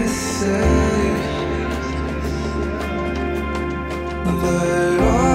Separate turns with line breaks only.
myself, but.